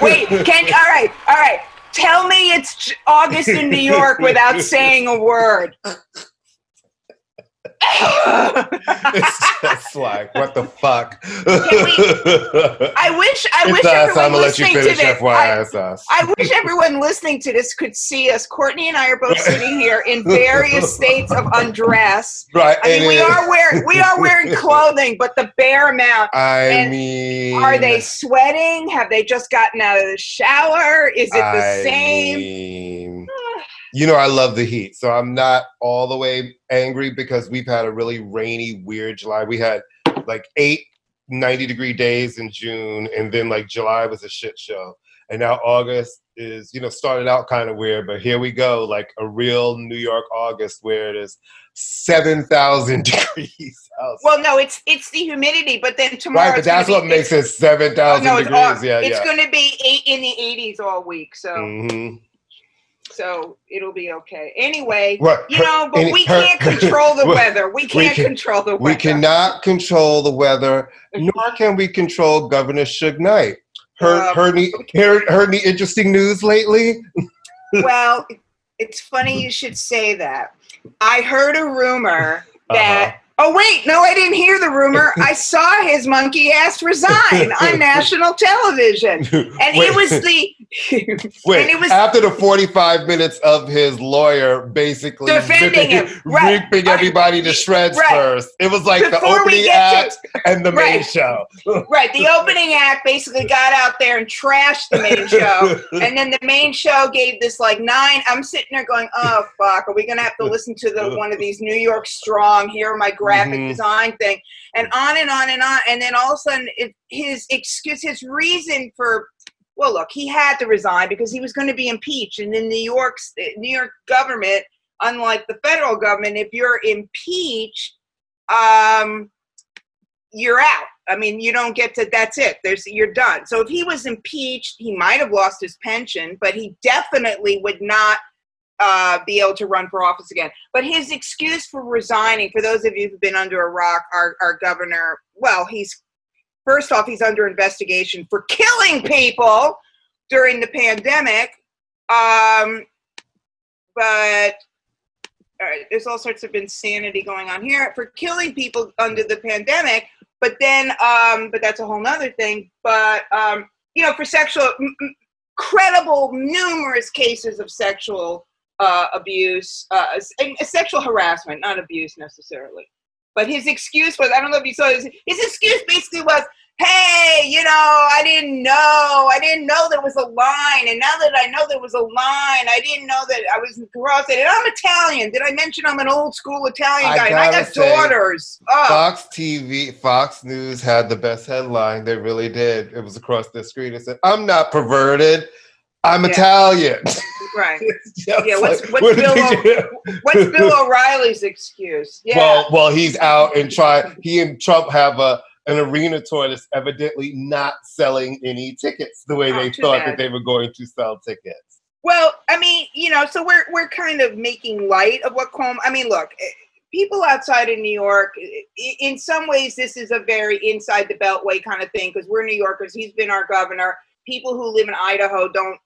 Wait. Can all right, all right. Tell me it's August in New York without saying a word. it's just like what the fuck. I wish I It's wish us. everyone I'ma let you listening to finish, this. FYI, I. I wish everyone listening to this could see us. Courtney and I are both sitting here in various states of undress. Right, I mean, we are wearing we are wearing clothing, but the bare amount. I And mean, Are they sweating? Have they just gotten out of the shower? Is it the I same? mean, you know, I love the heat, so I'm not all the way angry because we've had a really rainy, weird July. We had like eight 90 degree days in June, and then like July was a shit show. And now August is, you know, started out kind of weird, but here we go, like a real New York August where it is 7,000 degrees out. Well, no, it's it's the humidity, but then tomorrow. Right, but that's be- what makes it Oh, 7,000 no, it's degrees. au- yeah, it's yeah. going to be eight in the 80s all week, so hmm so it'll be okay. Anyway, Right, you know, but any- we can't control the weather. We we can't can- control the weather. We cannot control the weather, nor can we control Governor Suge Knight. Heard, Um, heard, any, heard, heard any interesting news lately? well, it's funny you should say that. I heard a rumor that. Uh-huh. Oh wait, no, I didn't hear the rumor. I saw his monkey ass resign on national television, and Wait. it was the Wait, and it was after the 45 minutes of his lawyer basically Defending ripping, him, right. ripping everybody to shreds Right. first. It was like the Before we opening get to- act and the main show. right. The opening act basically got out there and trashed the main show, and then the main show gave this like nine. I'm sitting there going, "Oh fuck, are we gonna have to listen to the one of these New York Strong? Here my graphic Mhm. design thing." And on and on and on, and then all of a sudden, it, his excuse, his reason for well, look, he had to resign because he was going to be impeached, and in New York's New York government, unlike the federal government, if you're impeached, um, you're out. I mean, you don't get to. That's it. There's you're done. So if he was impeached, he might have lost his pension, but he definitely would not uh, be able to run for office again. But his excuse for resigning, for those of you who've been under a rock, our our governor, well, he's first off, he's under investigation for killing people during the pandemic. Um, but all right, there's all sorts of insanity going on here for killing people under the pandemic. But then, um, but that's a whole nother thing. But um, you know, for sexual, m- credible, numerous cases of sexual uh, abuse, uh, sexual harassment, not abuse necessarily, But his excuse was I don't know if you saw his his excuse basically was, hey, you know, I didn't know. I didn't know there was a line. And now that I know there was a line, I didn't know that I was across it. And I'm Italian. Did I mention I'm an old school Italian I guy? And I got say, daughters. Oh, Fox TV, Fox News had the best headline. They really did. It was across the screen. It said, "I'm not perverted. I'm Yeah. Italian." right. Yeah, what's- like, what's what Bill do? What's Bill O'Reilly's excuse? Yeah. Well, well, he's out and try. He and Trump have a an arena tour that's evidently not selling any tickets the way Oh, they thought bad. that they were going to sell tickets. Well, I mean, you know, so we're we're kind of making light of what Cuomo. I mean, look, eh, people outside of New York, in some ways, this is a very inside the beltway kind of thing because we're New Yorkers. He's been our governor. People who live in Idaho don't.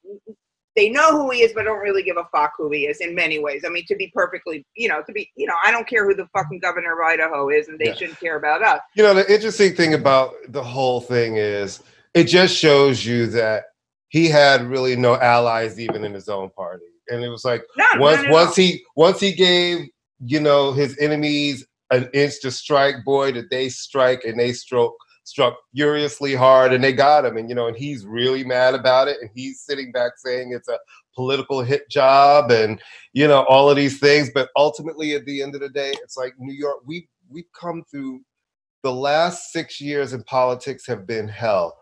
They know who he is, but don't really give a fuck who he is in many ways. I mean, to be perfectly, you know, to be, you know, I don't care who the fucking governor of Idaho is, and they Yeah. shouldn't care about us. You know, the interesting thing about the whole thing is it just shows you that he had really no allies even in his own party. And it was like No, once not at once all. he once he gave, you know, his enemies an inch to strike, boy, did they strike and they struck struck furiously hard and they got him. And you know, and he's really mad about it. And he's sitting back saying it's a political hit job and you know, all of these things. But ultimately at the end of the day, it's like New York, we we've come through the last six years in politics have been hell.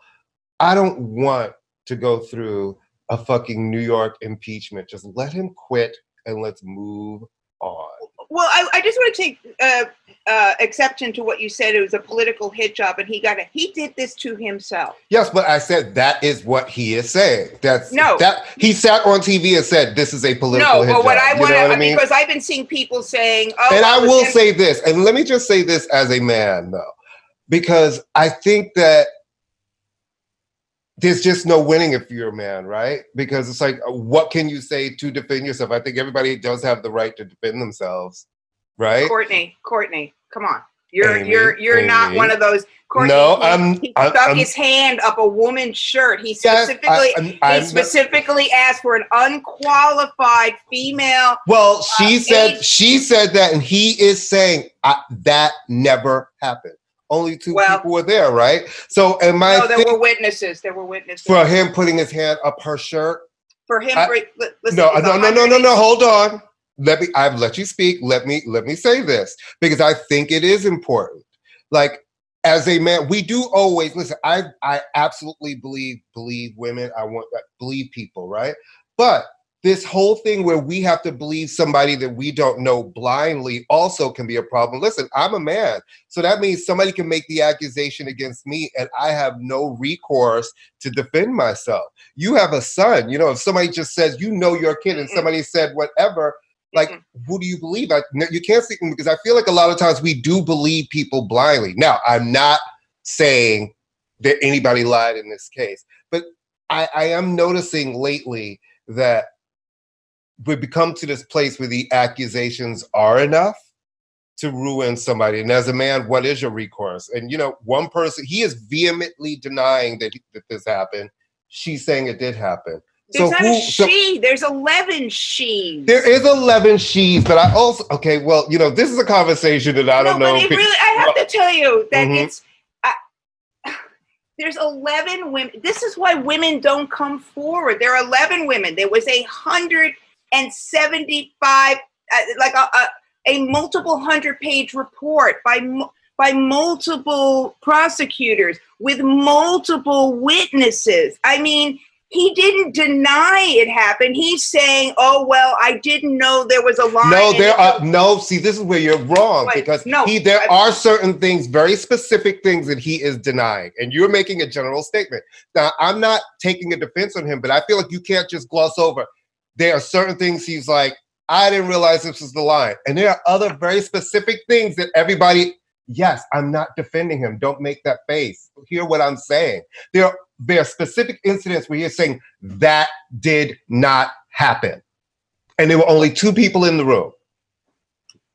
I don't want to go through a fucking New York impeachment. Just let him quit and let's move on. Well, I, I just want to take uh, uh, exception to what you said. It was a political hit job, and he got it. He did this to himself. Yes, but I said that is what he is saying. That's No. that he sat on TV and said this is a political no, hit but what job. I want to I mean? because I've been seeing people saying, "Oh," and I will say this, and let me just say this as a man, though, because I think that there's just no winning if you're a man, right? Because it's like, uh, what can you say to defend yourself? I think everybody does have the right to defend themselves, right? Courtney, Courtney, come on. You're Amy, you're you're not one of those. Courtney, No, he, I'm- he I'm- stuck I'm- his hand up a woman's shirt. He Yes, specifically I- I'm- I'm he not- specifically asked for an unqualified female. Well, she Uh, said Amy- she said that, and he is saying I, that never happened. Only two Well- people were there, right? So, and my No, there were witnesses. There were witnesses for him putting his hand up her shirt? for him. I- listen, no, no, no, no, no, no. Hold on. Let me. I've let you speak. Let me. Let me say this because I think it is important. Like as a man, we do always listen. I I absolutely believe believe women. I want that believe people, right? But this whole thing where we have to believe somebody that we don't know blindly also can be a problem. Listen, I'm a man, so that means somebody can make the accusation against me, and I have no recourse to defend myself you have a son. You know, if somebody just says, you know, your kid, and somebody said whatever, like, who do you believe? I, no, you can't see because I feel like a lot of times we do believe people blindly. Now, I'm not saying that anybody lied in this case, but I, I am noticing lately that we've become to this place where the accusations are enough to ruin somebody. And as a man, what is your recourse? And you know, one person he is vehemently denying that, that this happened. She's saying it did happen. There's not a so- she. There's eleven she's. there is 11 she's, but I also okay. Well, you know, this is a conversation that I no, don't know. but it really, I have to tell you that Mhm. it's. I there's 11 women. This is why women don't come forward. There are 11 women. There was a hundred and 75, uh, like a, a, a multiple hundred page report by by multiple prosecutors with multiple witnesses. I mean, he didn't deny it happened. He's saying, "Oh well, I didn't know there was a line." No, there are no. See, this is where you're wrong Wait, because no, he there I- are certain things, very specific things that he is denying, and you're making a general statement. Now, I'm not taking a defense on him, but I feel like you can't just gloss over. There are certain things he's like, I didn't realize this was the line, and there are other very specific things that everybody. Yes, I'm not defending him. Don't make that face. Hear what I'm saying. There, are- there are specific incidents where you're saying that did not happen and there were only two people in the room.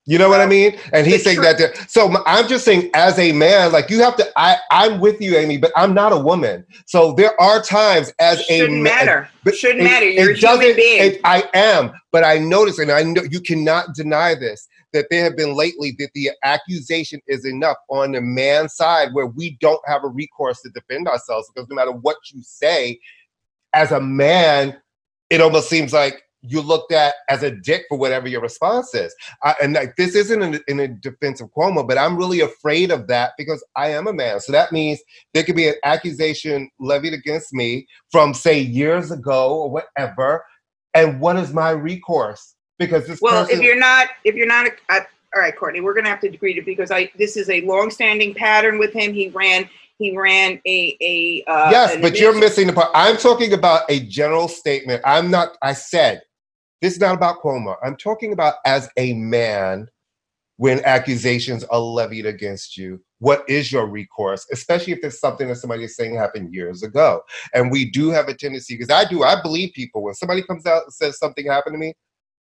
You know what I mean? And he's saying that. there- So I'm just saying, as a man, like you have to. I I'm with you, Amy, but I'm not a woman. So there are times as a shouldn't ma- matter. but shouldn't it- matter. You're it a human doesn't- being. it- I am, but I notice, and I know you cannot deny this, that there have been lately that the accusation is enough on the man's side where we don't have a recourse to defend ourselves because no matter what you say, as a man, it almost seems like you're looked at as a dick for whatever your response is. I, and like this isn't in, in a defense of Cuomo, but I'm really afraid of that because I am a man. So that means there could be an accusation levied against me from say years ago or whatever. And what is my recourse? Because this Well, person, if you're not, if you're not, a, all right, Courtney, we're gonna have to agree to because I this is a long-standing pattern with him. He ran, he ran a a. Uh, yes, but you're missing the part. I'm talking about a general statement. I'm not. I said this is not about Cuomo. I'm talking about as a man when accusations are levied against you. What is your recourse, especially if it's something that somebody is saying happened years ago? And we do have a tendency because I do. I believe people when somebody comes out and says something happened to me.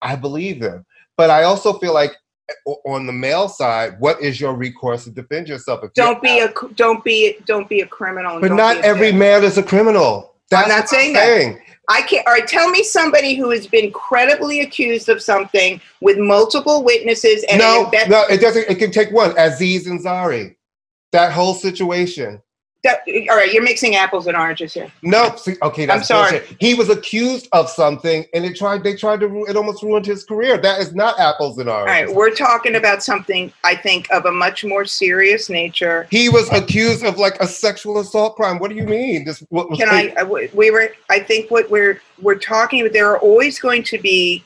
I believe them, but I also feel like on the male side, what is your recourse to defend yourself? If Don't be a don't be don't be a criminal. but not every man is a criminal. That's not what saying that. saying. I can't. All right, tell me somebody who has been credibly accused of something with multiple witnesses and No, an invest- no, it doesn't. It can take one. Aziz Ansari, that whole situation. That, all right, you're mixing apples and oranges here. No, see, okay, that's I'm sorry. bullshit. He was accused of something, and it tried. They tried to. It almost ruined his career. That is not apples and oranges. All right, we're talking about something I think of a much more serious nature. he was accused of like a sexual assault crime. What do you mean? This what was Can I? Uh, we were. I think what we're we're talking. about, There are always going to be.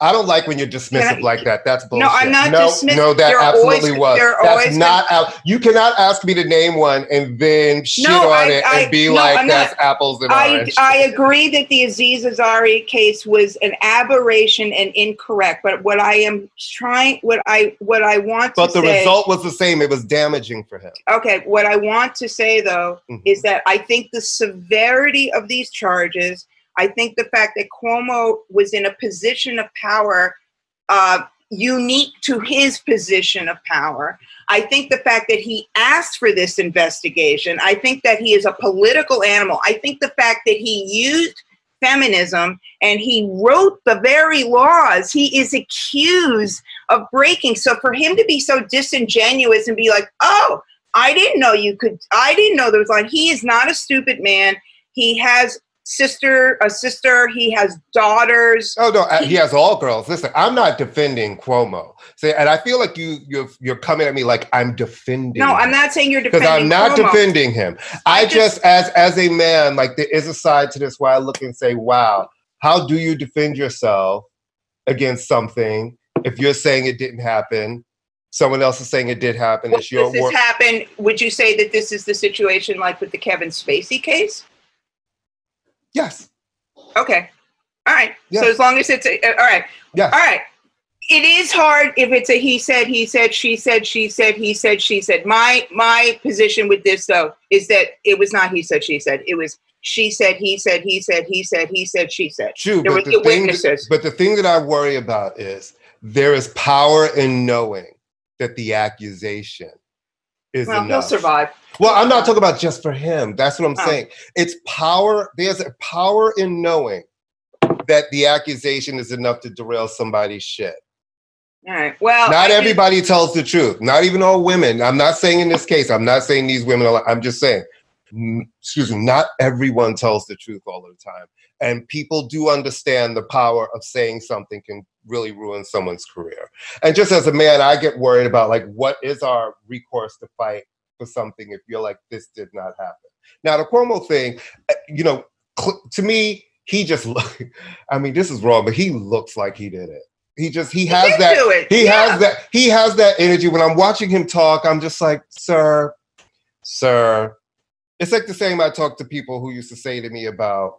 I don't like when you're dismissive I- like that. That's bullshit. No, I'm not no, dismiss- No, that there absolutely always- was. That's not out. You cannot ask me to name one and then shit No, on I- it I- and be no, like I'm that's not. apples and I oranges. I agree that the Aziz Ansari case was an aberration and incorrect. But what I am trying, what I what I want to say but the say, result was the same. It was damaging for him. okay, what I want to say though Mhm. is that I think the severity of these charges, I think the fact that Cuomo was in a position of power uh, unique to his position of power. I think the fact that he asked for this investigation, I think that he is a political animal. I think the fact that he used feminism and he wrote the very laws he is accused of breaking. So for him to be so disingenuous and be like, oh, I didn't know you could, I didn't know there was like, he is not a stupid man. He has sister, a sister, he has daughters. Oh no, uh, he has all girls. Listen, I'm not defending Cuomo. See, and I feel like you you're you're coming at me like I'm defending. No, I'm not saying you're defending because I'm not Cuomo. defending him. I, I just, just- as as a man, like there is a side to this where I look and say, "Wow, how do you defend yourself against something if you're saying it didn't happen? Someone else is saying it did happen. Well, it's your this work." happen? Would you say that this is the situation like with the Kevin Spacey case? Yes, Okay. All right. Yeah. So as long as it's a, uh, all right. yes. All right. It is hard if it's a he said, he said, she said, she said, he said, she said. My my position with this though is that it was not he said, she said. It was she said, he said, he said, he said, he said, she said. True, There but were the, witnesses. but the thing that I worry about is there is power in knowing that the accusation is Well, he'll enough. survive. Well, I'm not talking about just for him. That's what I'm Oh. saying. It's power. There's a power in knowing that the accusation is enough to derail somebody's shit. All right. Well, not I everybody tells the truth. Not even all women. I'm not saying in this case. I'm not saying these women. Are, I'm just saying. Excuse me. Not everyone tells the truth all the time, and people do understand the power of saying something can really ruin someone's career. And just as a man, I get worried about like what is our recourse to fight for something if you're like this did not happen. Now the Cuomo thing, uh, you know, cl- to me, he just look. I mean, this is wrong, but he looks like he did it. He just he has did that. He yeah. has that. He has that energy. When I'm watching him talk, I'm just like, sir, sir. It's like the same I talk to people who used to say to me about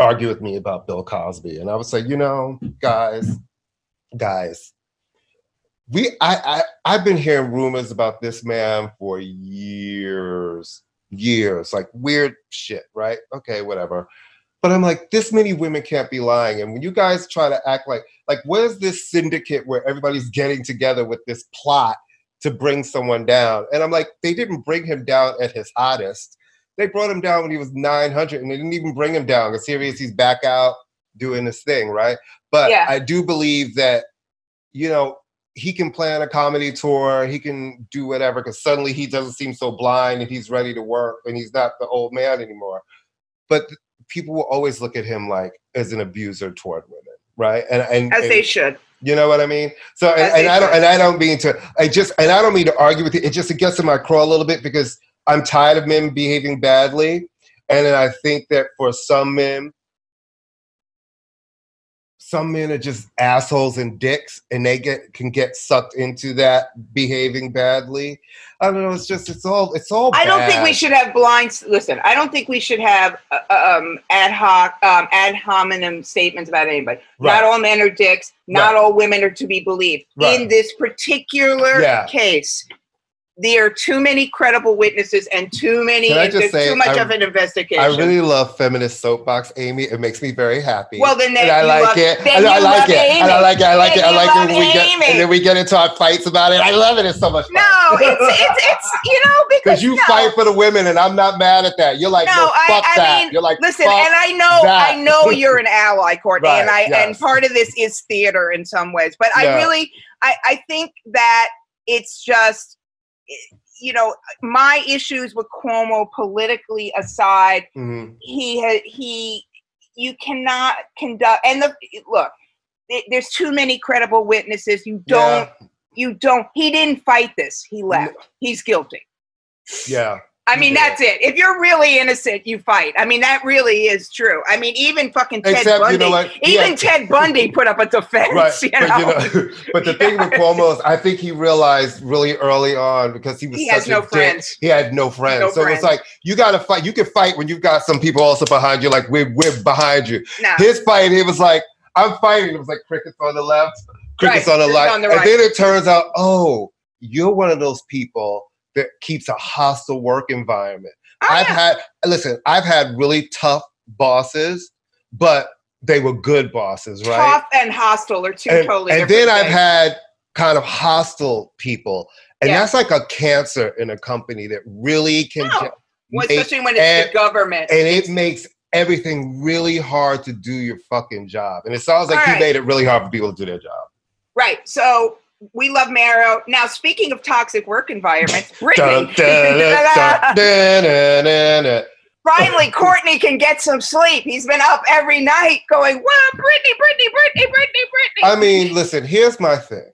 argue with me about Bill Cosby, and I would say, you know, guys, guys, we I, I I've been hearing rumors about this man for years, years, like weird shit, right? Okay, whatever. But I'm like, this many women can't be lying. And when you guys try to act like, like, where's this syndicate where everybody's getting together with this plot to bring someone down? And I'm like, they didn't bring him down at his hottest. They brought him down when he was 900, and they didn't even bring him down. Because is, he's back out doing this thing, right? But Yeah. I do believe that, you know, he can plan a comedy tour, he can do whatever because suddenly he doesn't seem so blind and he's ready to work and he's not the old man anymore. But people will always look at him like as an abuser toward women, right? And and, As and- they should. you know what I mean? So and, and I don't and I don't mean to I just and I don't mean to argue with you. It just it gets in my craw a little bit because I'm tired of men behaving badly. And then I think that for some men, some men are just assholes and dicks and they get can get sucked into that behaving badly. I don't know, it's just it's all it's all I don't think we should have blinds. Listen, I don't think we should have uh, um, ad hoc, um, ad hominem statements about anybody. Right. Not all men are dicks. Not Right. all women are to be believed. Right. In this particular Yeah. case, there are too many credible witnesses and too many. Can I just there's say, too much I- of an investigation. I really love feminist soapbox, Amy. It makes me very happy. Well, then and I like love- it. then And I like it. And I like it. I like Then it. I like it when we get Amy. and then we get into our fights about it. I love it. It's so much fun. no, it's, it's it's you know because you no. fight for the women, and I'm not mad at that. You're like, no, No, I- fuck I that. mean, You're like, Listen, fuck and I know, that. I know you're an ally, Courtney, Right, and I and part of this is theater in some ways. But I really, I I think that it's just, you know, my issues with Cuomo politically aside, Mhm. he ha- he, you cannot conduct. And the look, there's too many credible witnesses. You don't, you don't. He didn't fight this. He left. He's guilty. Yeah. I mean, that's it. If you're really innocent, you fight. I mean, that really is true. I mean, even fucking Ted Except, Bundy, you know what? even Yeah. Ted Bundy put up a defense. Right, You but, you know, but the thing with Cuomo is, I think he realized really early on because he was He such has a no dick, friends. He had no friends, No so friends. it's like you got to fight. You can fight when you've got some people also behind you. Like we're we're behind you. No. His fight, he was like, I'm fighting. It was like crickets on the left, crickets Right, on the right. on the And then it turns out, oh, you're one of those people that keeps a hostile work environment. Oh, I've yeah. had listen, I've had really tough bosses, but they were good bosses, right? Tough and hostile are two and, totally and then I've had kind of hostile people. And Yeah. that's like a cancer in a company that really can No. Well, especially when it's and- the government. and it makes everything really hard to do your fucking job. And it sounds like All you right. made it really hard for people to do their job. right. So we love Marrow. Now, speaking of toxic work environments, Britney. Finally, Courtney can get some sleep. He's been up every night going, "What, Britney, Britney, Britney, Britney, Britney." I mean, listen, here's my thing.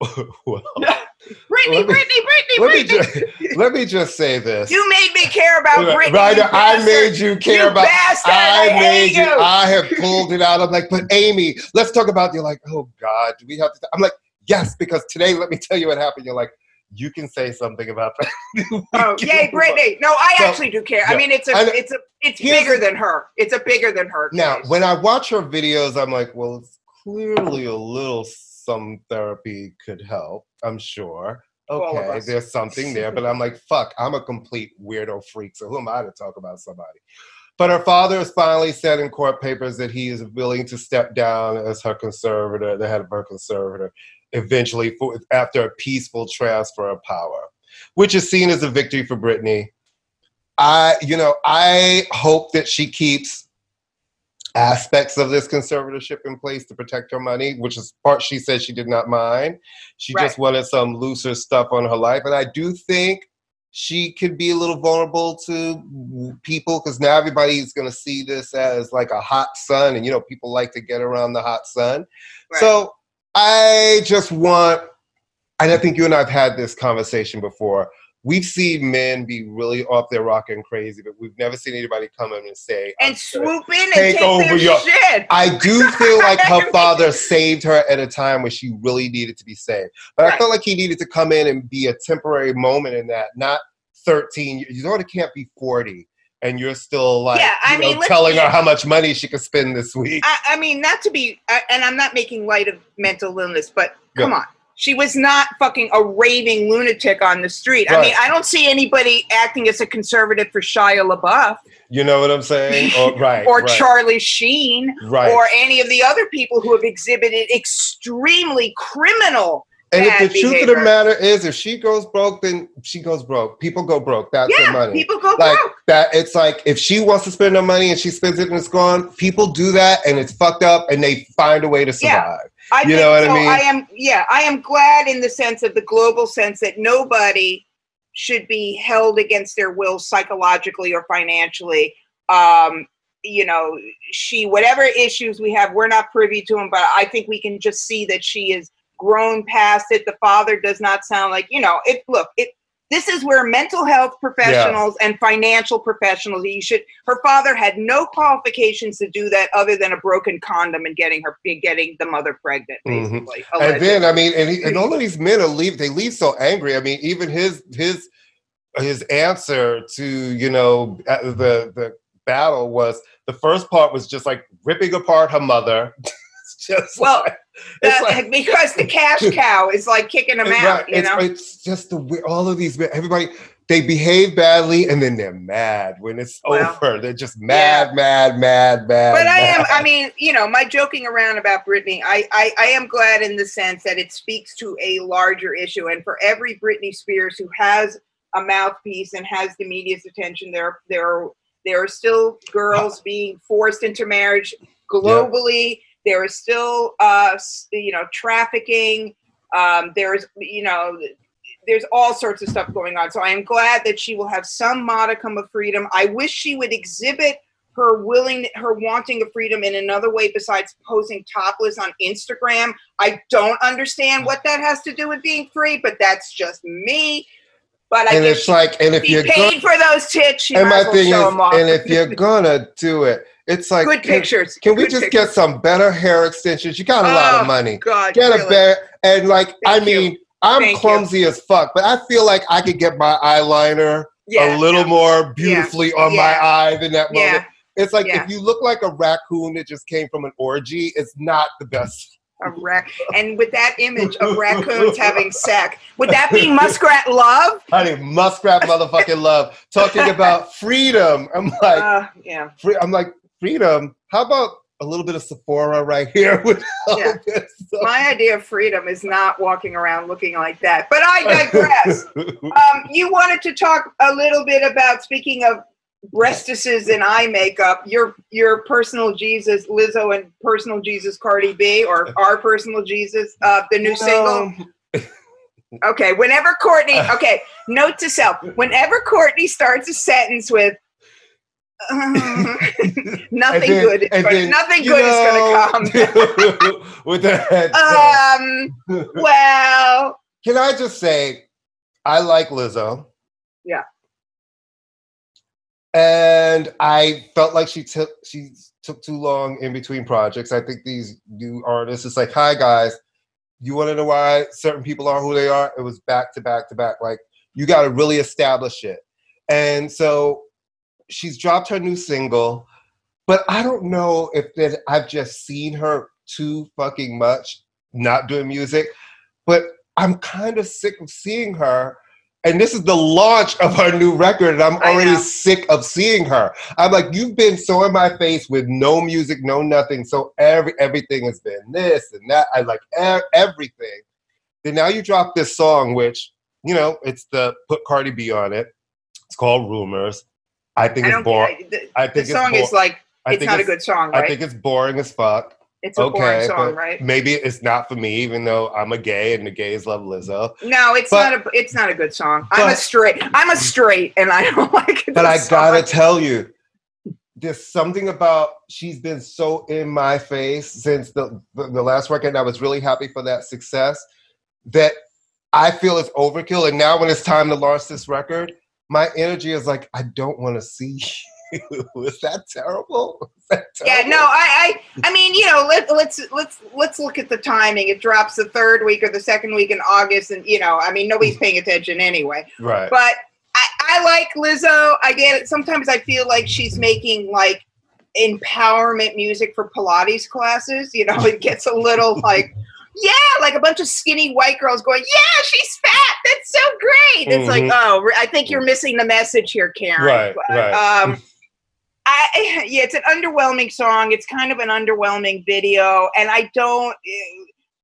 well, Britney, let me- Britney, Britney, let me, Britney. just, let me just say this. You made me care about Britney. right, I made you care You about. bastard, I, I made you. you. I have pulled it out. I'm like, but Amy, let's talk about. You're like, oh God, do we have to? I'm like, yes, because today, let me tell you what happened. You're like, you can say something about that. Oh, yay, Britney. No, I So, actually do care. I mean, it's a, I it's a, it's bigger than her. It's a bigger than her. Now, case. when I watch her videos, I'm like, well, it's clearly a little some therapy could help. I'm sure. Okay, there's something there, but I'm like, fuck, I'm a complete weirdo freak. So who am I to talk about somebody? But her father has finally said in court papers that he is willing to step down as her conservator, the head of her conservator, eventually for, after a peaceful transfer of power, which is seen as a victory for Britney. I, you know, I hope that she keeps aspects of this conservatorship in place to protect her money, which is part she said she did not mind. She just wanted some looser stuff on her life. And I do think she could be a little vulnerable to people because now everybody's going to see this as like a hot sun. And, you know, people like to get around the hot sun. Right. So I just want, and I think you and I have had this conversation before. We've seen men be really off their rock and crazy, but we've never seen anybody come in and say, and swoop in and take take, over their your- shit. I do feel like her father saved her at a time when she really needed to be saved. But I felt like he needed to come in and be a temporary moment in that, not 13. years. You daughter can't be 40 and you're still like Yeah, I you know, mean, let's- telling her how much money she could spend this week. I, I mean, not to be, I- and I'm not making light of mental illness, but come Yeah. on. She was not fucking a raving lunatic on the street. I mean, I don't see anybody acting as a conservative for Shia LaBeouf You know what I'm saying? Or, right. or right, Charlie Sheen Right. or any of the other people who have exhibited extremely criminal. And if the truth of the matter is, if she goes broke, then she goes broke. People go broke. That's Yeah, their money. people go like broke. that it's like if she wants to spend her money and she spends it and it's gone people do that and it's fucked up and they find a way to survive. Yeah. I You think know what I mean? I am, yeah, I am glad in the sense of the global sense that nobody should be held against their will psychologically or financially. Um, you know, she, whatever issues we have, we're not privy to them, but I think we can just see that she is grown past it. The father does not sound like, you know, it, look, it, this is where mental health professionals and financial professionals you should her father had no qualifications to do that other than a broken condom and getting her getting the mother pregnant Mhm. basically And then I mean, and, he, and all of these men are leave. They leave so angry. I mean, even his his his answer to you know uh, the the battle was the first part was just like ripping apart her mother. Just Well, like, Uh, like- because the cash cow is like kicking them out right. you it's, know it's just the all of these everybody they behave badly and then they're mad when it's Well, over. They're just mad, mad, mad, mad. but I am. I mean, you know, my joking around about Britney, I, I, I am glad in the sense that it speaks to a larger issue. And for every Britney Spears who has a mouthpiece and has the media's attention, there, there, are, there are still girls being forced into marriage globally. There is still, uh, you know, trafficking. Um, there's, you know, there's all sorts of stuff going on. So I am glad that she will have some modicum of freedom. I wish she would exhibit her willing her wanting of freedom in another way besides posing topless on Instagram. I don't understand what that has to do with being free, but that's just me. But I and it's like, and if you're paid gonna, for those tits. She and might my thing show is, and if you're gonna do it, it's like good can- pictures. Can we Good just pictures. get some better hair extensions? You got a lot Oh, of money. God, Get a better and like I Thank you. mean, I'm Thank you. clumsy as fuck, but I feel like I could get my eyeliner Yeah, a little yeah. more beautifully on my eye than that moment. Yeah. It's like Yeah. if you look like a raccoon that just came from an orgy, it's not the best. A rac- and with that image of raccoons having sex, would that be muskrat love? Honey, muskrat motherfucking love. Talking about freedom. I'm like, Uh, yeah. free, I'm like, freedom. How about a little bit of Sephora right here with Yeah. My idea of freedom is not walking around looking like that. But I digress. um, you wanted to talk a little bit about speaking of breastises and eye makeup. Your your personal Jesus Lizzo and personal Jesus Cardi B, or our personal Jesus, uh, the new single. Okay, whenever Courtney, okay, note to self: whenever Courtney starts a sentence with nothing then- good, is gonna, then, nothing good is going to come. with that, um, well, Can I just say, I like Lizzo. Yeah. And I felt like she took she took too long in between projects. I think these new artists, it's like, hi guys, you want to know why certain people are who they are? It was back to back to back. Like you got to really establish it. And so she's dropped her new single, but I don't know if that I've just seen her too fucking much not doing music. But I'm kind of sick of seeing her. And this is the launch of her new record, and I'm already sick of seeing her. I'm like, you've been so in my face with no music, no nothing. So every everything has been this and that. I like e- everything. Then now you drop this song, which you know, it's the put Cardi B on it. It's called Rumors. I think I it's boring. The, I think it's song is like it's not a good song, I think it's boring as fuck. it's a boring song, right? maybe it's not for me, even though I'm a gay and the gays love Lizzo. No, it's but- not a. It's not a good song. I'm a straight. I'm a straight, and I don't like it. But I gotta tell you, there's something about she's been so in my face since the, the the last record. And I was really happy for that success. That I feel it's overkill. And now when it's time to launch this record, my energy is like, I don't want to see you. Is that terrible? Is that Yeah, no, I, I, I mean, you know, let, let's let's let's look at the timing. It drops the third week or the second week in August, and you know, I mean, nobody's paying attention anyway. Right. But I, I like Lizzo. I get it. Sometimes I feel like she's making like empowerment music for Pilates classes. You know, it gets a little like, yeah, like a bunch of skinny white girls going, yeah, she's fat. That's so great. It's like, Mhm. oh, I think you're missing the message here, Karen. Right, But, right. Um, I yeah, it's an underwhelming song. It's kind of an underwhelming video, and I don't.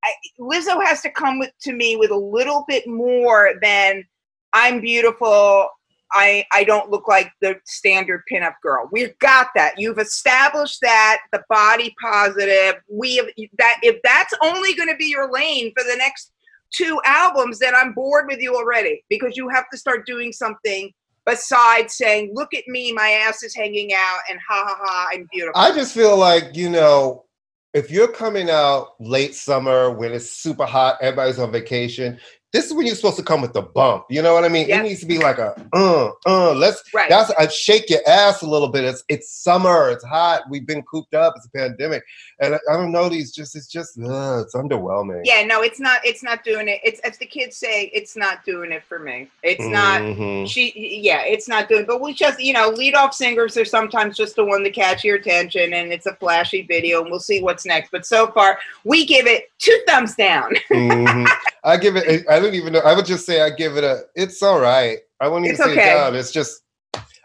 I, Lizzo has to come with to me with a little bit more than "I'm beautiful." I I don't look like the standard pinup girl. We've got that. You've established that the body positive. We have that. If that's only going to be your lane for the next two albums, then I'm bored with you already because you have to start doing something besides saying, "Look at me, my ass is hanging out," and ha ha ha, I'm beautiful. I just feel like you know, if you're coming out late summer when it's super hot, everybody's on vacation. This is when you're supposed to come with the bump. You know what I mean? Yep. It needs to be like a uh uh. Let's Right. that's I shake your ass a little bit. It's it's summer. It's hot. We've been cooped up. It's a pandemic, and I, I don't know. These just it's just uh, it's underwhelming. yeah, no, it's not. It's not doing it. It's as the kids say, it's not doing it for me. It's not. Mhm. She, yeah, it's not doing. But we just, you know, lead off singers are sometimes just the one to catch your attention, and it's a flashy video, and we'll see what's next. But so far, we give it two thumbs down. Mhm. I give it. I don't even know. I would just say I give it a. It's all right. I won't even It's say okay. down. It's just.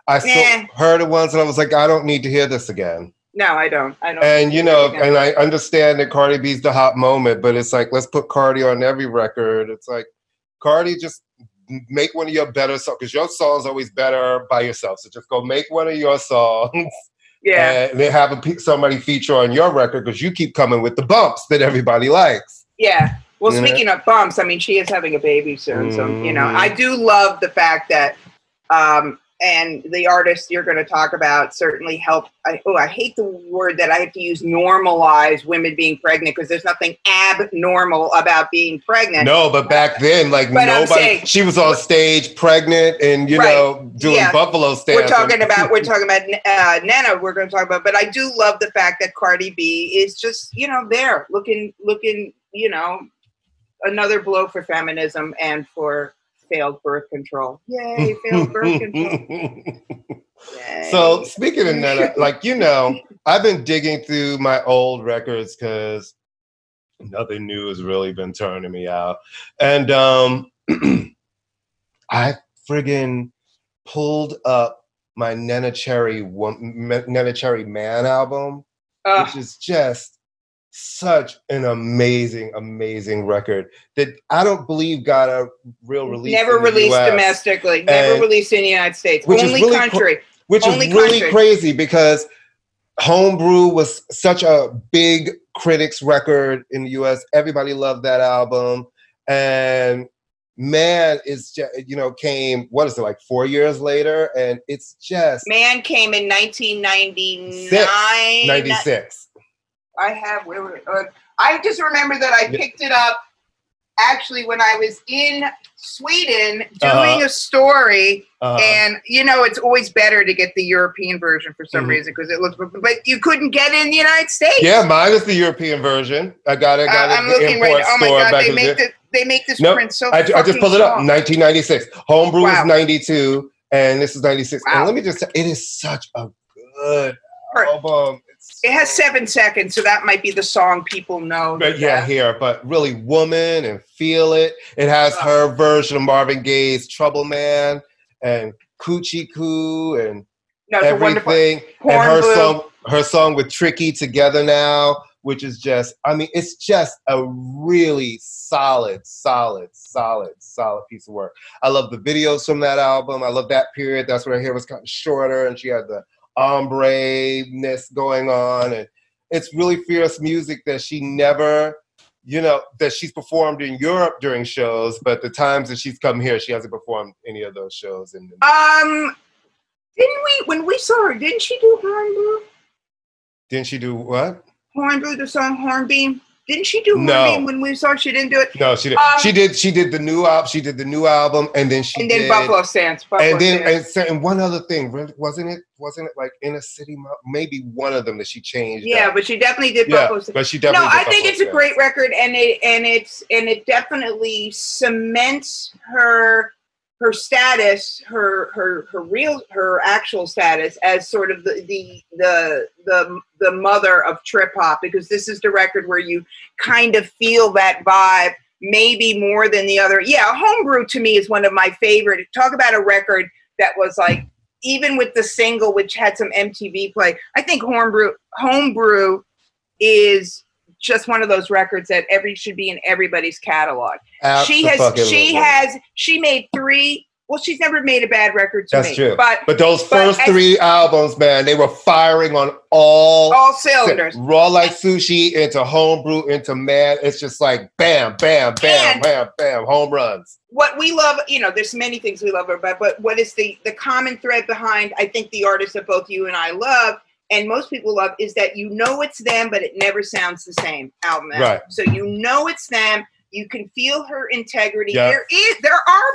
I still Nah. heard it once, and I was like, I don't need to hear this again. no, I don't. I don't. And you know, and I understand that Cardi B's the hot moment, but it's like let's put Cardi on every record. It's like Cardi just make one of your better songs because your song's always better by yourself. So just go make one of your songs yeah, and then have a, somebody feature on your record because you keep coming with the bumps that everybody likes. yeah. Well, speaking of bumps, I mean, she is having a baby soon, so you know. I do love the fact that. um and the artist you're going to talk about certainly help. I, oh, I hate the word that I have to use normalize women being pregnant because there's nothing abnormal about being pregnant. No, but back then, like But nobody, saying- she was on stage pregnant and you Right. know doing Yeah. Buffalo Stance. We're talking and- about we're talking about uh, Neneh. We're going to talk about, but I do love the fact that Cardi B is just you know there looking looking you know another blow for feminism and for failed birth control. Yay, failed birth control. Yay. so speaking of that, like you know, I've been digging through my old records because nothing new has really been turning me out, and um, I friggin' pulled up my Neneh Cherry one, Neneh Cherry Man album. Ugh, which is just such an amazing, amazing record that I don't believe got a real release. never released US, domestically, never And- released in the United States, which is only really cr- country. which only is really country. crazy because Homebrew was such a big critics record in the US. Everybody loved that album, and man, it's just you know came what is it like four years later, and it's just Man came in 1999. ninety six. I have uh, I just remember that I picked it up actually when I was in Sweden doing Uh-huh. a story Uh, and you know it's always better to get the European version for some Mhm. reason because it looks but you couldn't get it in the United States. yeah, mine is the European version. I got it. Uh, Got it. I'm looking right now. Oh my god, they make the, they make this Nope. print so I, I just pulled it up. 1996. Homebrew Wow. was 92, and this is 96. Wow. And let me just say, it is such a good album. It has seven seconds, so that might be the song people know. But yeah, here, but really, woman and feel it. It has her version of Marvin Gaye's "Trouble Man" and "Coochie Coo" and no, it's a wonderful. everything. And her Blue. song, her song with Tricky together now, which is just, I mean, it's just a really solid, solid, solid, solid piece of work. I love the videos from that album. I love that period. That's when her hair was kind of shorter and she had the ombre ness going on, and it's really fierce music that she never. You know that she's performed in Europe during shows, but the times that she's come here, she hasn't performed any of those shows. In the, Um, didn't we when we saw her? Didn't she do Hornblue? didn't she do what? Hornblue, the song Hornbeam. Didn't she do No. When we saw? She didn't do it. No, she did. Um, she did. She did the new album. She did the new album, and then she and then did, Buffalo Stance. Buffalo and then Stance. and, and one other thing, wasn't it? Wasn't it like in a city? Maybe one of them that she changed. yeah, up. but she definitely did yeah, Buffalo Stance. but she No, definitely. did I think Buffalo it's a great record, and it and it's and it definitely cements her her status, her her her real her actual status as sort of the the the the, the mother of trip hop because this is the record where you kind of feel that vibe maybe more than the other. Yeah, Homebrew to me is one of my favorite. Talk about a record that was like even with the single which had some MTV play. I think Homebrew Homebrew is just one of those records that every should be in everybody's catalog. she has she has she made three Well, she's never made a bad record to That's me. true. But But those but first three albums, man, they were firing on all all cylinders. raw like sushi into homebrew into man. It's just like bam, bam, bam, And- bam, bam, home runs. what we love, you know, there's many things we love about, but what is the the common thread behind? I think the artists that both you and I love, and most people love, is that you know it's them, but it never sounds the same album. after. Right. So you know it's them. You can feel her integrity. Yeah. There is, there are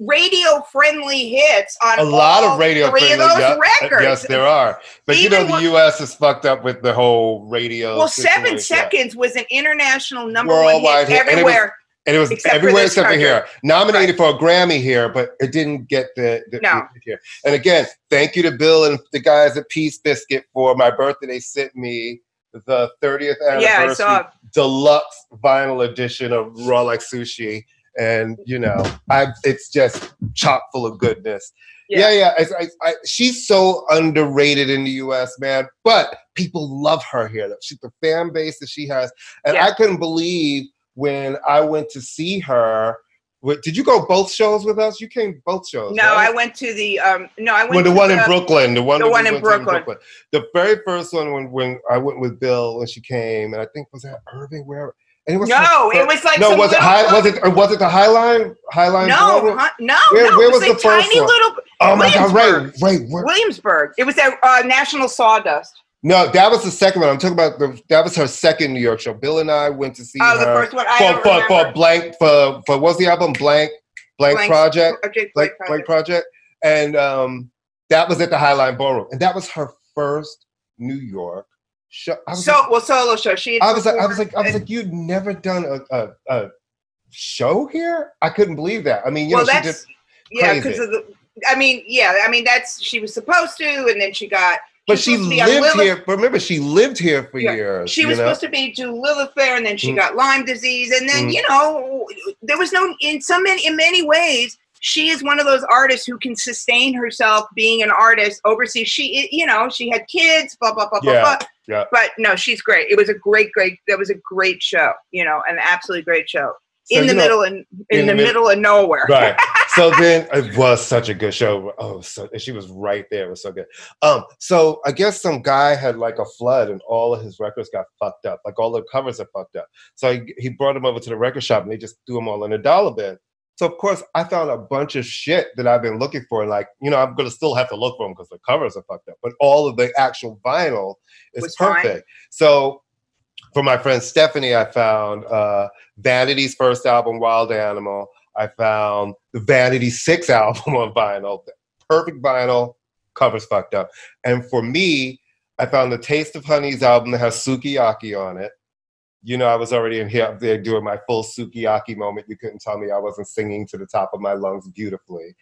radio friendly hits on A lot of radio three friendly. of those yeah, records. Yes, there are. But you know, the when- U.S. is fucked up with the whole radio. Well, Seven situation. Seconds was an international number one Worldwide hit hit, and it was- everywhere. And it was Except everywhere except for here. Nominated for a Grammy here, but it didn't get the, the No. here. And again, thank you to Bill and the guys at Peace Biscuit for my birthday. They sent me the 30th anniversary Yeah, deluxe vinyl edition of Raw Like Sushi. And you know, I it's just chock full of goodness. Yeah, yeah. I, I, I, she's so underrated in the U.S., man. But people love her here. She's the fan base that she has, and Yeah. I couldn't believe when I went to see her. Did you go both shows with us? You came both shows. No, right? I went to the um. No, I went well, the to one in Brooklyn, the one, the one in went to Brooklyn. The very first one when when I went with Bill when she came, and I think was that Irving where. And it was No, her it was like no. Was it high? Was it or was it the Highline? Highline. No, huh? no, Where- no. where it was, was the first tiny one? little Oh my God! Right, Williamsburg. right. where- Williamsburg. It was at uh, National Sawdust. No, that was the second one. I'm talking about the that was her second New York show. Bill and I went to see Oh, the first one. I for, for, for blank for for what's the album blank blank Blank- project Project blank Blank blank Project. project and um that was at the Highline Ballroom and that was her first New York show. I was So, like, well, solo show. She. I was like, I was like, I was like, you'd never done a, a, a show here. I couldn't believe that. I mean, you well, know, she did, yeah, because of the. I mean, yeah, I mean that's she was supposed to, and then she got. But she supposed to be on lived here. Remember, she lived here for Yeah, years. She was know? supposed to be do Lilith Fair, and then she Mm. got Lyme disease, and then Mm. you know there was no in so many in many ways. She is one of those artists who can sustain herself being an artist overseas. She, you know, she had kids, blah blah blah Yeah, blah blah. yeah. But no, she's great. It was a great, great. That was a great show. You know, an absolutely great show So, in the know, middle and in, in the the mid- middle of nowhere. right. So then it was such a good show. Oh, so she was right there. It was so good. Um, so I guess some guy had like a flood and all of his records got fucked up. Like all the covers are fucked up. So he, he brought them over to the record shop and they just threw them all in a dollar bin. So of course I found a bunch of shit that I've been looking for. And like, you know, I'm gonna still have to look for them because the covers are fucked up. But all of the actual vinyl is fine. perfect. So for my friend Stephanie, I found uh, Vanity's first album, Wild Animal. I found the Vanity Six album on vinyl, perfect vinyl, covers fucked up. And for me, I found the Taste of Honey's album that has Sukiyaki on it. You know, I was already in here up there doing my full Sukiyaki moment. You couldn't tell me I wasn't singing to the top of my lungs beautifully.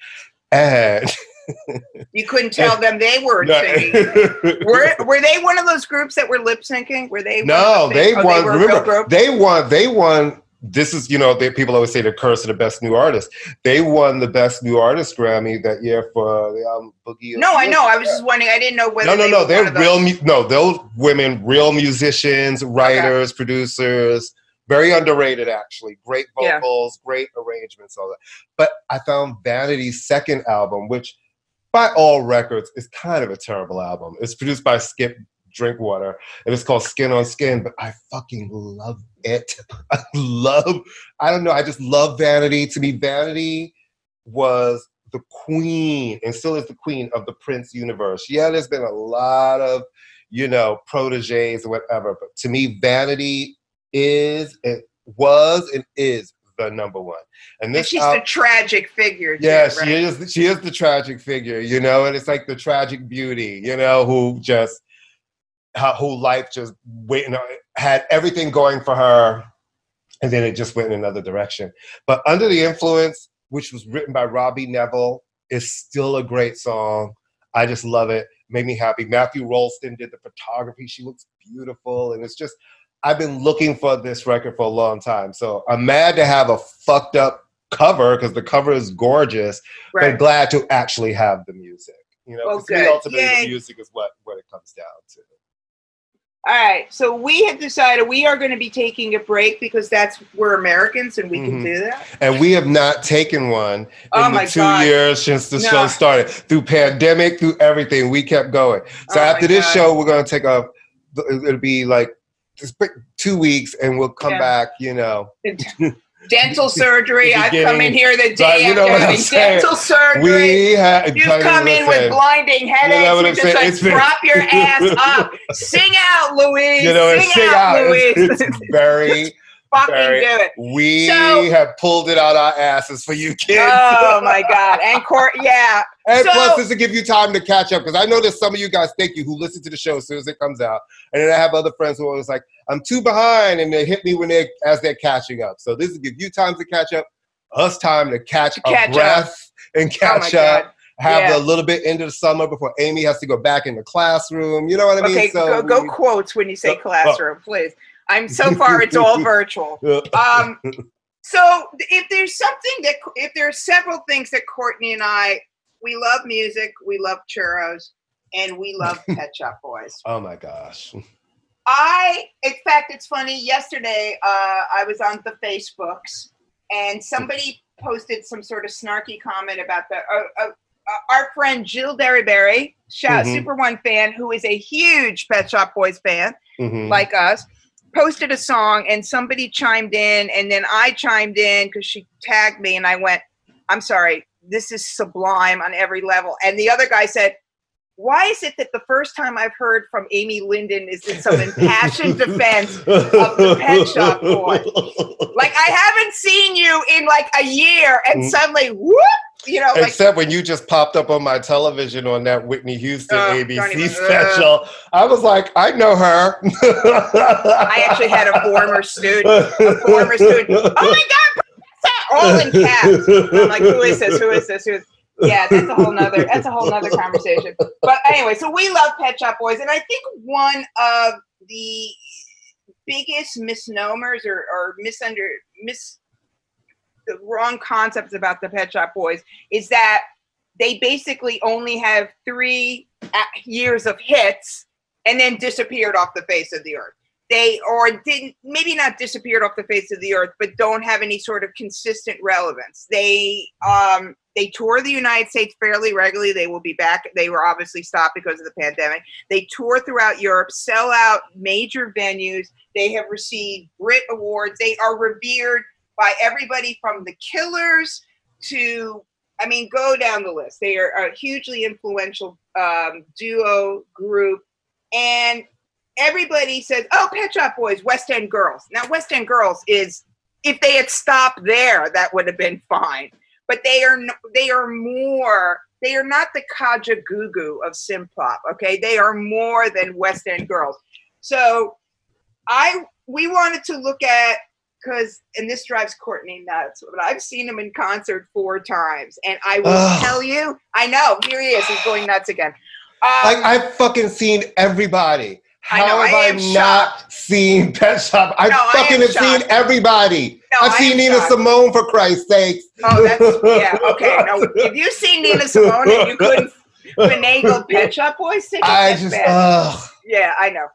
And You couldn't tell them they were No. singing. Were were they one of those groups that were lip syncing? Were they? No, they oh, won. were a remember, they won. They won. This is, you know, they, people always say the curse of the best new artist. They won the best new artist Grammy that year for the album Boogie. No, I know. I was just wondering. I didn't know whether. No, no, they no. were They're one of those- real. Mu- no, those women, real musicians, writers, producers. Very underrated, actually. Great Yeah. vocals, great arrangements, all that. But I found Vanity's second album, which, by all records, is kind of a terrible album. It's produced by Skip Drinkwater, and it's called Skin on Skin. But I fucking love it. I love. I don't know. I just love Vanity. To me, Vanity was the queen and still is the queen of the Prince universe. Yeah, there's been a lot of, you know, proteges or whatever, but to me, Vanity is, it was, and is the number one. And And this, she's al- the tragic figure. too, yeah, right? she is. She is the tragic figure, you know, and it's like the tragic beauty, you know, who just, how, whole life just waiting, had everything going for her, and then it just went in another direction. But under the influence, which was written by Robbie Nevil, is still a great song. I just love it. Made me happy. Matthew Rolston did the photography. She looks beautiful, and it's just. I've been looking for this record for a long time, so I'm mad to have a fucked up cover because the cover is gorgeous, but glad to actually have the music. You know, Well, 'cause to me, ultimately, Yay. the music is what what it comes down to. All right, so we have decided we are going to be taking a break because that's we're Americans and we can Mhm. do that. And we have not taken one in Oh the two God. years since the No. show started. Through pandemic, through everything, we kept going. So Oh after this God. show, we're gonna take a. It'll be like two weeks, and we'll come Yeah. back. You know, Dental surgery. I've come in here the day you know after dental surgery. we have. You've come in with blinding headaches. what We're just like, It's been- drop your ass up. Sing out, Louise. You know, sing, sing out, out. Louise. It's, it's very. Fucking very- do it. We So- have pulled it out our asses for you kids. Oh my God. And court, yeah. And So- plus, this will give you time to catch up because I know there's some of you guys, thank you, who listen to the show as soon as it comes out. And then I have other friends who are always like, I'm too behind, and they hit me when they as they're catching up. So this will give you time to catch up, us time to catch, To catch breath and Oh catch God. up. Have Yeah. a little bit into the summer before Amy has to go back in the classroom. You know what I mean? Okay, go, go we- quotes when you say Oh, oh. classroom, please. I'm so far, it's all virtual. Um, so if there's something that, if there are several things that Courtney and I, we love music, we love churros, and we love Pet Shop Boys. oh my gosh. I, in fact, it's funny. Yesterday, uh, I was on the Facebooks, and somebody posted some sort of snarky comment about the uh, uh, uh, our friend Jill Derryberry, shout Mhm. Super One fan, who is a huge Pet Shop Boys fan, Mhm. like us, posted a song, and somebody chimed in, and then I chimed in because she tagged me, and I went, "I'm sorry, this is sublime on every level," and the other guy said. Why is it that the first time I've heard from Amy Linden is in some impassioned defense of the Pet Shop Boys? Like I haven't seen you in like a year, and Mm. suddenly, whoop! You know, like Except when you just popped up on my television on that Whitney Houston Oh, ABC even- special, I was like, I know her. I actually had a former student, a former student. Oh my God, all in caps. I'm like, who is this? Who is this? Who is? Yeah, that's a whole nother. That's a whole nother conversation. But anyway, so we love Pet Shop Boys, and I think one of the biggest misnomers or, or misunder mis the wrong concepts about the Pet Shop Boys is that they basically only have three uh, years of hits and then disappeared off the face of the earth. They or didn't maybe not disappeared off the face of the earth, but don't have any sort of consistent relevance. They um they tour the United States fairly regularly. They will be back. They were obviously stopped because of the pandemic. They tour throughout Europe, sell out major venues. They have received Brit Awards. They are revered by everybody from the Killers to I mean, go down the list. They are a hugely influential um, duo group, and everybody says, "Oh, Pet Shop Boys, West End Girls." Now, West End Girls is if they had stopped there, that would have been fine. But they are they are more. They are not the Kajagoogoo of synthpop. Okay, they are more than West End Girls. So, I we wanted to look at because and this drives Courtney nuts, but I've seen him in concert four times, and I will Ugh. tell you, I know here he is, he's going nuts again. Um, like I've fucking seen everybody. I How know, have I I, not shocked. seen Pet Shop? I No, I fucking am have seen everybody. No, I've seen Nina shocked. Simone for Christ's sake. Oh, that's yeah. Okay, no. If you seen Nina Simone and you couldn't finagle Pet Shop Boys tickets, I just yeah, I know.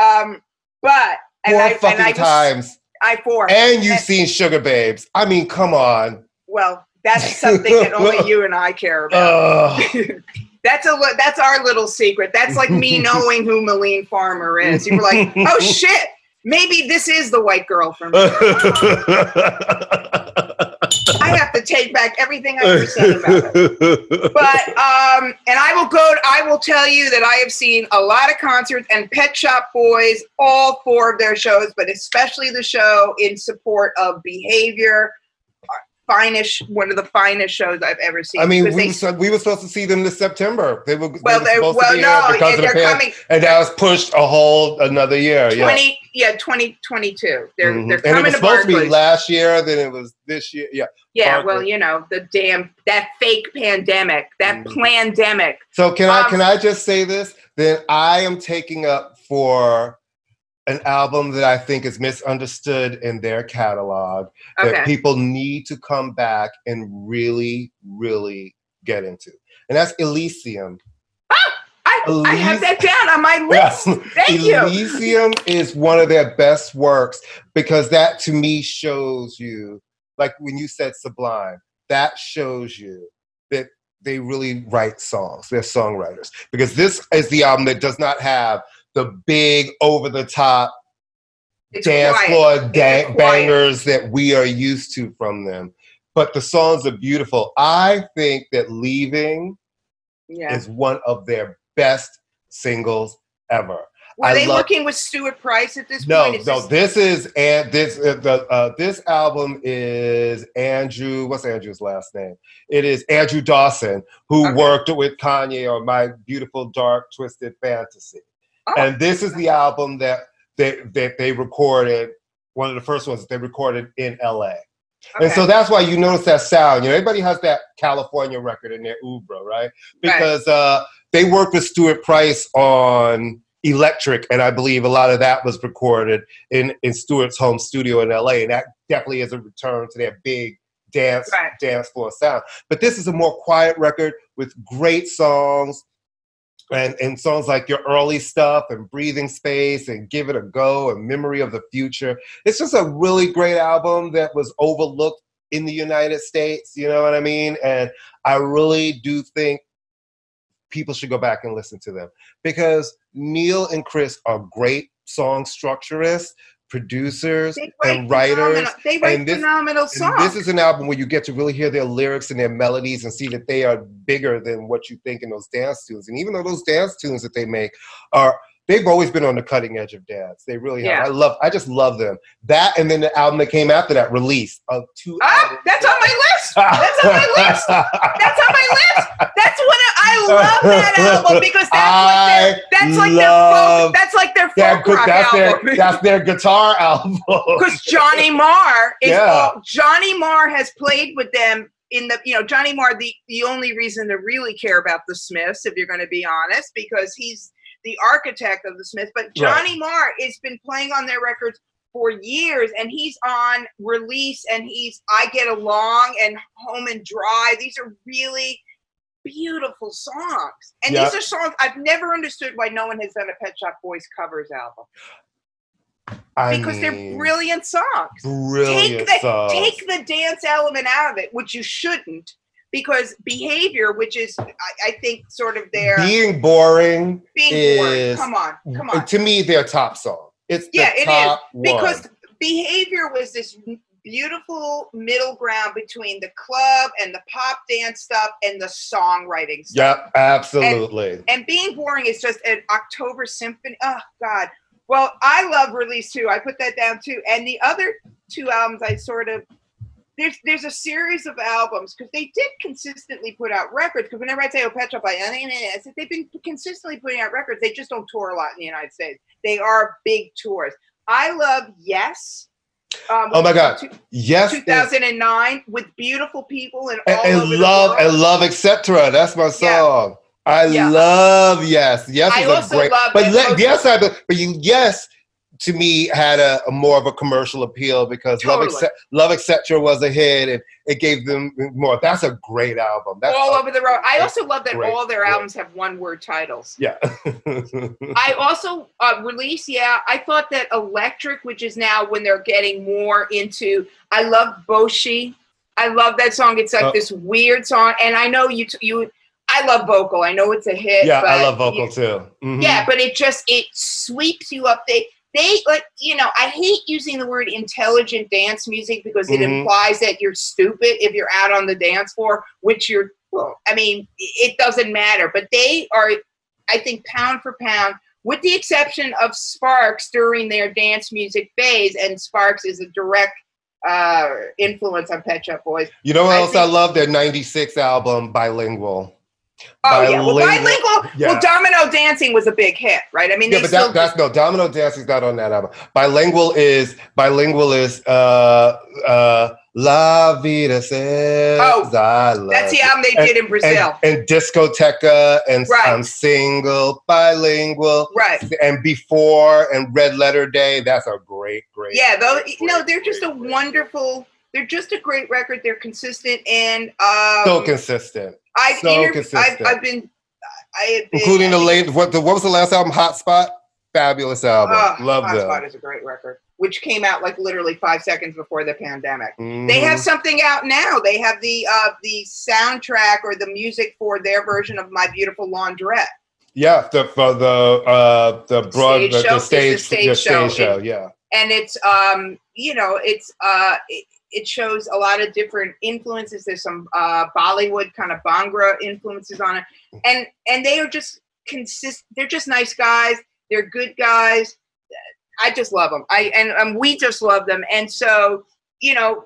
Um, but and four I fucking and I was, times. I four. And you've And- seen Sugababes. I mean, come on. well, that's something that only you and I care about. Ugh. That's a that's our little secret. That's like me knowing who Mylène Farmer is. You were like, oh shit, maybe this is the white girl for me. I have to take back everything I ever said about it. But um, and I will go. I will tell you that I have seen a lot of concerts and Pet Shop Boys, all four of their shows, but especially the show in support of Behavior. Finest, one of the finest shows I've ever seen. I mean, we, they- was, we were supposed to see them this September. They were, well, they were supposed well, to be no, because yeah, of the they're pan- coming. and that was pushed a whole another year. Yeah. 20 yeah 2022 they're Mhm. they're coming and it was to supposed to be last year, then it was this year. Yeah. yeah Barclays. well you know the damn that fake pandemic that Mhm. pandemic So can I Um, can I just say this? Then I am taking up for an album that I think is misunderstood in their catalog that people need to come back and really, really get into. And that's Elysium. Oh, I I have that down on my list. Thank you. Elysium is one of their best works because that to me shows you, like when you said Sublime, that shows you that they really write songs. They're songwriters. Because this is the album that does not have the big over the top It's dance quiet. floor da- bangers that we are used to from them. But the songs are beautiful. I think that Leaving Yeah. is one of their best singles ever. Were I they love- working with Stuart Price at this No, point? Is no. this- This is and this uh, the uh, this album is Andrew. What's Andrew's last name? It is Andrew Dawson, who Okay. worked with Kanye on My Beautiful Dark Twisted Fantasy. Oh. And this is the album that they that they recorded. One of the first ones that they recorded in L.A. And so that's why you notice that sound. You know, everybody has that California record in their oeuvre, right? Because uh, they worked with Stuart Price on Electric, and I believe a lot of that was recorded in, in Stuart's home studio in LA, and that definitely is a return to their big dance Right. dance floor sound. But this is a more quiet record with great songs. And, and songs like your early stuff and breathing space and give it a go and memory of the future it's just a really great album that was overlooked in the United States, you know what I mean? And I really do think people should go back and listen to them because Neil and Chris are great song structurists, producers, and writers. They write and this- phenomenal And songs. this is an album where you get to really hear their lyrics and their melodies and see that they are bigger than what you think in those dance tunes. And even though those dance tunes that they make are they've always been on the cutting edge of dance. They really have. Yeah. I love I just love them. That and then the album that came after that, release of two ah, that's on my list. That's on my list. That's on my list. That's what I, I love that album because that's like their that's like their folk, that's like their Yeah, folk good. rock That's album. their that's their guitar album. because Johnny Marr is Yeah. all, Johnny Marr has played with them in the you know Johnny Marr the the only reason to really care about the Smiths if you're going to be honest because he's the architect of the Smiths but Johnny Marr has been playing on their records for years and he's on release and he's I get along and home and dry these are really beautiful songs and Yeah. these are songs I've never understood why no one has done a Pet Shop Boys covers album I because they're brilliant songs brilliant take the songs. take the dance element out of it, which you shouldn't, because behavior, which is I, I think sort of their being, Being boring bored. is Come on, come on. to me their top song. It's the Yeah, it is. Because behavior was this beautiful middle ground between the club and the pop dance stuff and the songwriting stuff. Yep, absolutely. And being boring is just an October symphony. Oh God. Well, I love release too. I put that down too. And the other two albums, I sort of there's there's a series of albums because they did consistently put out records. Because whenever I say oh Pet Shop, I, I said they've been consistently putting out records. They just don't tour a lot in the United States. They are big tours. I love Yes. Um, Oh my God. two- yes, is- 2009 with beautiful people and all and, and the love and love etc. That's my Yeah. song. I Yeah. love yes. Yes I is a great. but yes, I, but you yes to me had a, a more of a commercial appeal because love etc. Love etc. was a hit and it gave them more. That's a great album. That's all over the road. I also love that Great, all their great. albums have one word titles. Yeah. I also uh, release, yeah. I thought that Electric, which is now when they're getting more into. I love Bolshy. I love that song. It's like Oh. this weird song, and I know you. T- you. I love vocal. I know it's a hit. yeah, I love vocal you- too. Mhm. Yeah, but it just it sweeps you up. They they like you know. I hate using the word intelligent dance music because it Mhm. implies that you're stupid if you're out on the dance floor, which you're. Well, I mean, it doesn't matter. But they are, I think, pound for pound, with the exception of Sparks during their dance music phase, and Sparks is a direct uh, influence on Pet Shop Boys. You know what I else I love? Their '96 album, Bilingual. Oh yeah, well, Bilingual- yeah. Well, Domino Dancing was a big hit, right? I mean, Yeah, but that, that's no Domino Dancing's not on that album. Bilingual is bilingual is uh uh La Vida says Oh, That's the album they And- did in Brazil. And, and Discoteca and Right. I'm single, bilingual, right. and before and Red Letter Day. That's a great, great. Yeah, though great, no, they're just a great, great. wonderful they're just a great record. They're consistent and um so consistent. I've, so interv- I've consistent. I've been I been, including the late what the what was the last album? Hotspot, fabulous album. Oh, Love them. Hotspot is a great record, which came out like literally five seconds before the pandemic. They Mhm. have something out now. They have the uh, the soundtrack or the music for their version of My Beautiful Laundrette. yeah the for the uh the broad Stage the, show? the stage the stage the show. stage show It- yeah. and it's um you know it's uh it, it shows a lot of different influences. There's some uh bollywood kind of bhangra influences on it. And and they are just consist they're just nice guys. They're good guys. I just love them i and um, we just love them. And so you know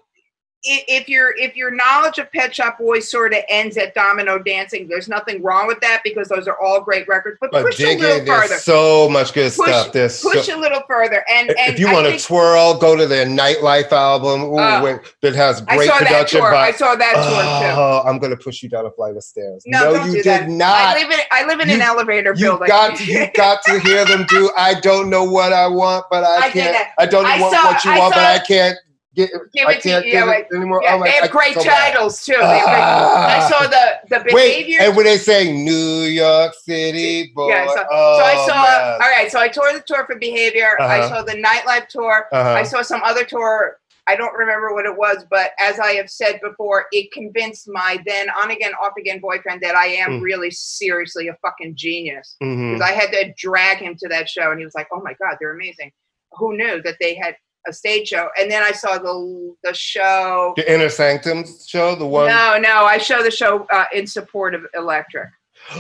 if your if your knowledge of Pet Shop Boys sort of ends at Domino Dancing, there's nothing wrong with that because those are all great records. But, But push a little further. so much good Push- stuff. There's push so, a little further. And and if you want to twirl, go to their nightlife album. Ooh, uh, Oh. wait, that has I great saw that production. tour. by- I saw that tour too. Oh, I'm gonna push you down a flight of stairs. No, don't you did that. not. I live in I live in an You- elevator You building. got to, you got to hear them do. I don't know what I want, but I, I can't. I don't know I what, saw- what you I want, but I can't get. Give I it to can't you. get Yeah, it anymore. yeah, Oh they I- have great so bad. titles too. They I Ah. saw the the Wait, behavior. and when they say New York City boy, yeah, so, oh, so I saw. man. All right, so I toured the tour for Behavior. I Uh-huh. saw the nightlife tour. Uh-huh. I saw some other tour. I don't remember what it was, but as I have said before, it convinced my then on again, off again boyfriend that I am Mm. really seriously a fucking genius. Because I had to drag him to that show, and he was like, "Oh my god, they're amazing." Who knew that they had a stage show? And then I saw the the show. The Inner Sanctum show, the one. No, no, I show the show uh, in support of Electric.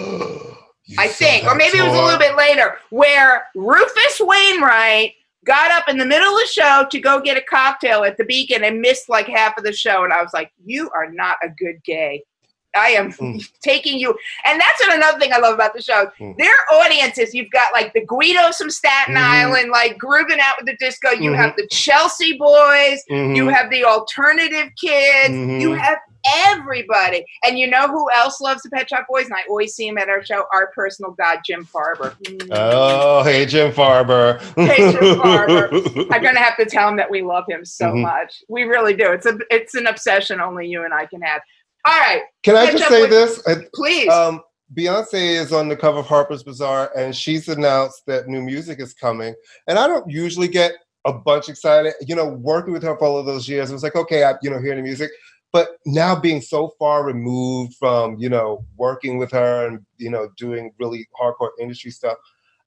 I think, or maybe it was a little bit later, where Rufus Wainwright got up in the middle of the show to go get a cocktail at the Beacon and missed like half of the show, and I was like, "You are not a good gay." I am Mm. taking you, and that's another thing I love about the show. Mm. Their audiences, you've got like the Guidos from Staten Mhm. Island, like grooving out with the disco. You Mhm. have the Chelsea boys. Mhm. You have the alternative kids. Mhm. You have everybody. And you know who else loves the Pet Shop Boys? And I always see him at our show, our personal god, Jim Farber. Mm. Oh, hey Jim Farber. Hey, Jim Farber. I'm gonna have to tell him that we love him so Mhm. much. We really do. It's a it's an obsession only you and I can have. All right, Can I just say with- this? Please. Um, Beyonce is on the cover of Harper's Bazaar, and she's announced that new music is coming. And I don't usually get a bunch excited. You know, working with her for all of those years, it was like, okay, I, you know, hearing the music. But now being so far removed from, you know, working with her and, you know, doing really hardcore industry stuff,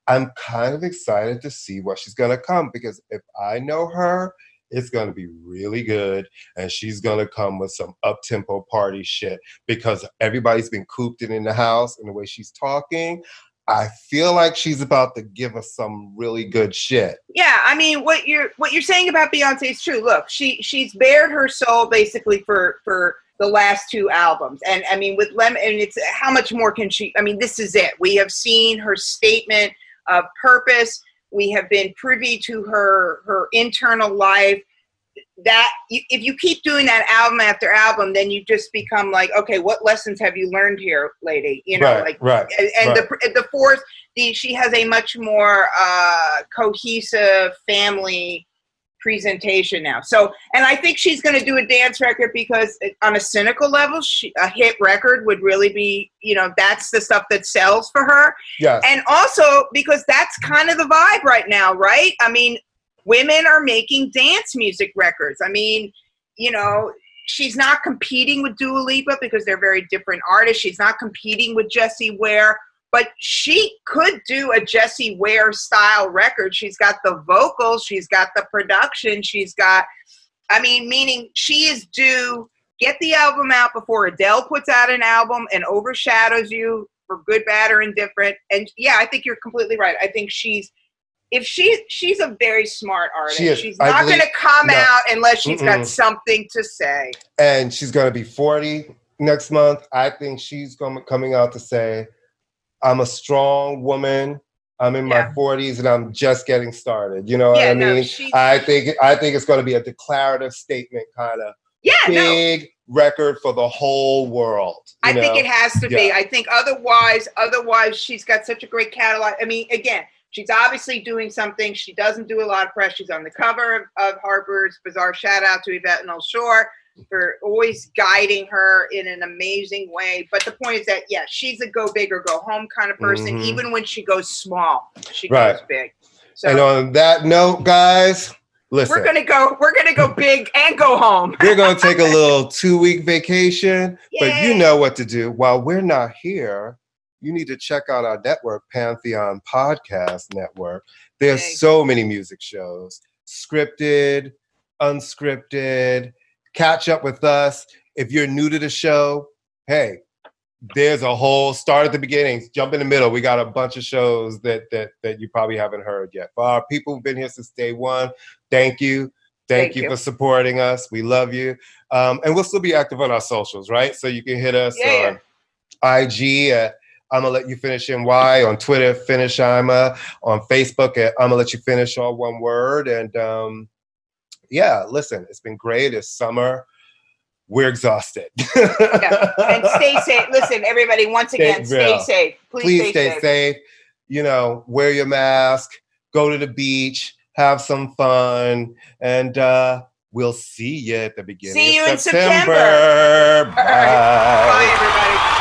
I'm kind of excited to see what she's going to come because if I know her, it's going to be really good and she's going to come with some up tempo party shit because everybody's been cooped in, in the house and the way she's talking. I feel like she's about to give us some really good shit. Yeah, I mean, what you're what you're saying about Beyonce is true. Look, she she's bared her soul basically for for the last two albums, and I mean, with Lemon, and it's how much more can she? I mean, this is it. We have seen her statement of purpose. We have been privy to her her internal life. That you- if you keep doing that album after album, then you just become like, okay, what lessons have you learned here, lady? You know, right, like right. and, and right. the the fourth the she has a much more uh cohesive family presentation now so and i think she's going to do a dance record because uh, on a cynical level she, a hit record would really be you know that's the stuff that sells for her yes. and also because that's kind of the vibe right now right i mean women are making dance music records i mean you know she's not competing with Dua Lipa because they're very different artists. She's not competing with Jessie Ware, but she could do a Jessie Ware style record. She's got the vocals, she's got the production, she's got, I mean, meaning she is due. Get the album out before Adele puts out an album and overshadows you for good, bad, or indifferent. And yeah, I think you're completely right. I think she's if she she's a very smart artist. She is. She's I not going to come no. out unless she's got Mm-mm. something to say. and she's going to be 40 next month. I think she's going coming out to say, "I'm a strong woman. I'm in Yeah. my 40s and I'm just getting started." You know Yeah, what I no, mean? she- I think I think it's going to be a declarative statement, kind of Yeah, no. big record for the whole world. you I think it has to be. I think otherwise, otherwise she's got such a great catalog. I mean, again, she's obviously doing something. She doesn't do a lot of press. She's on the cover of, of Harper's Bazaar. Shout out to Yvette Noel-Schure. For always guiding her in an amazing way. But the point is that yeah, she's a go big or go home kind of person. Mhm. Even when she goes small, she Right. goes big. So and on that note, guys, listen. we're gonna go. We're gonna go big and go home. We're going to take a little two week vacation, but you know what to do. While we're not here, you need to check out our network, Pantheon Podcast Network. There's Yay. so many music shows, scripted, unscripted. Catch up with us. If you're new to the show, hey, there's a whole start at the beginning, jump in the middle. We got a bunch of shows that that that you probably haven't heard yet. For our people who've been here since day one, thank you. Thank, Thank you, you. for supporting us. We love you. Um, and we'll still be active on our socials, right? So you can hit us Yeah, on IG at I'm gonna let you finish NY, on Twitter, finish Ima, on Facebook at I'm gonna let you finish all one word. And um, yeah, listen, it's been great. It's summer. We're exhausted. Yeah. And stay safe. Listen, everybody. Once Stay again, stay real. safe. Please, Please stay, stay safe. safe. You know, wear your mask, go to the beach, have some fun, and uh, we'll see you at the beginning. See of you in September. September. All right. Bye. Bye, everybody.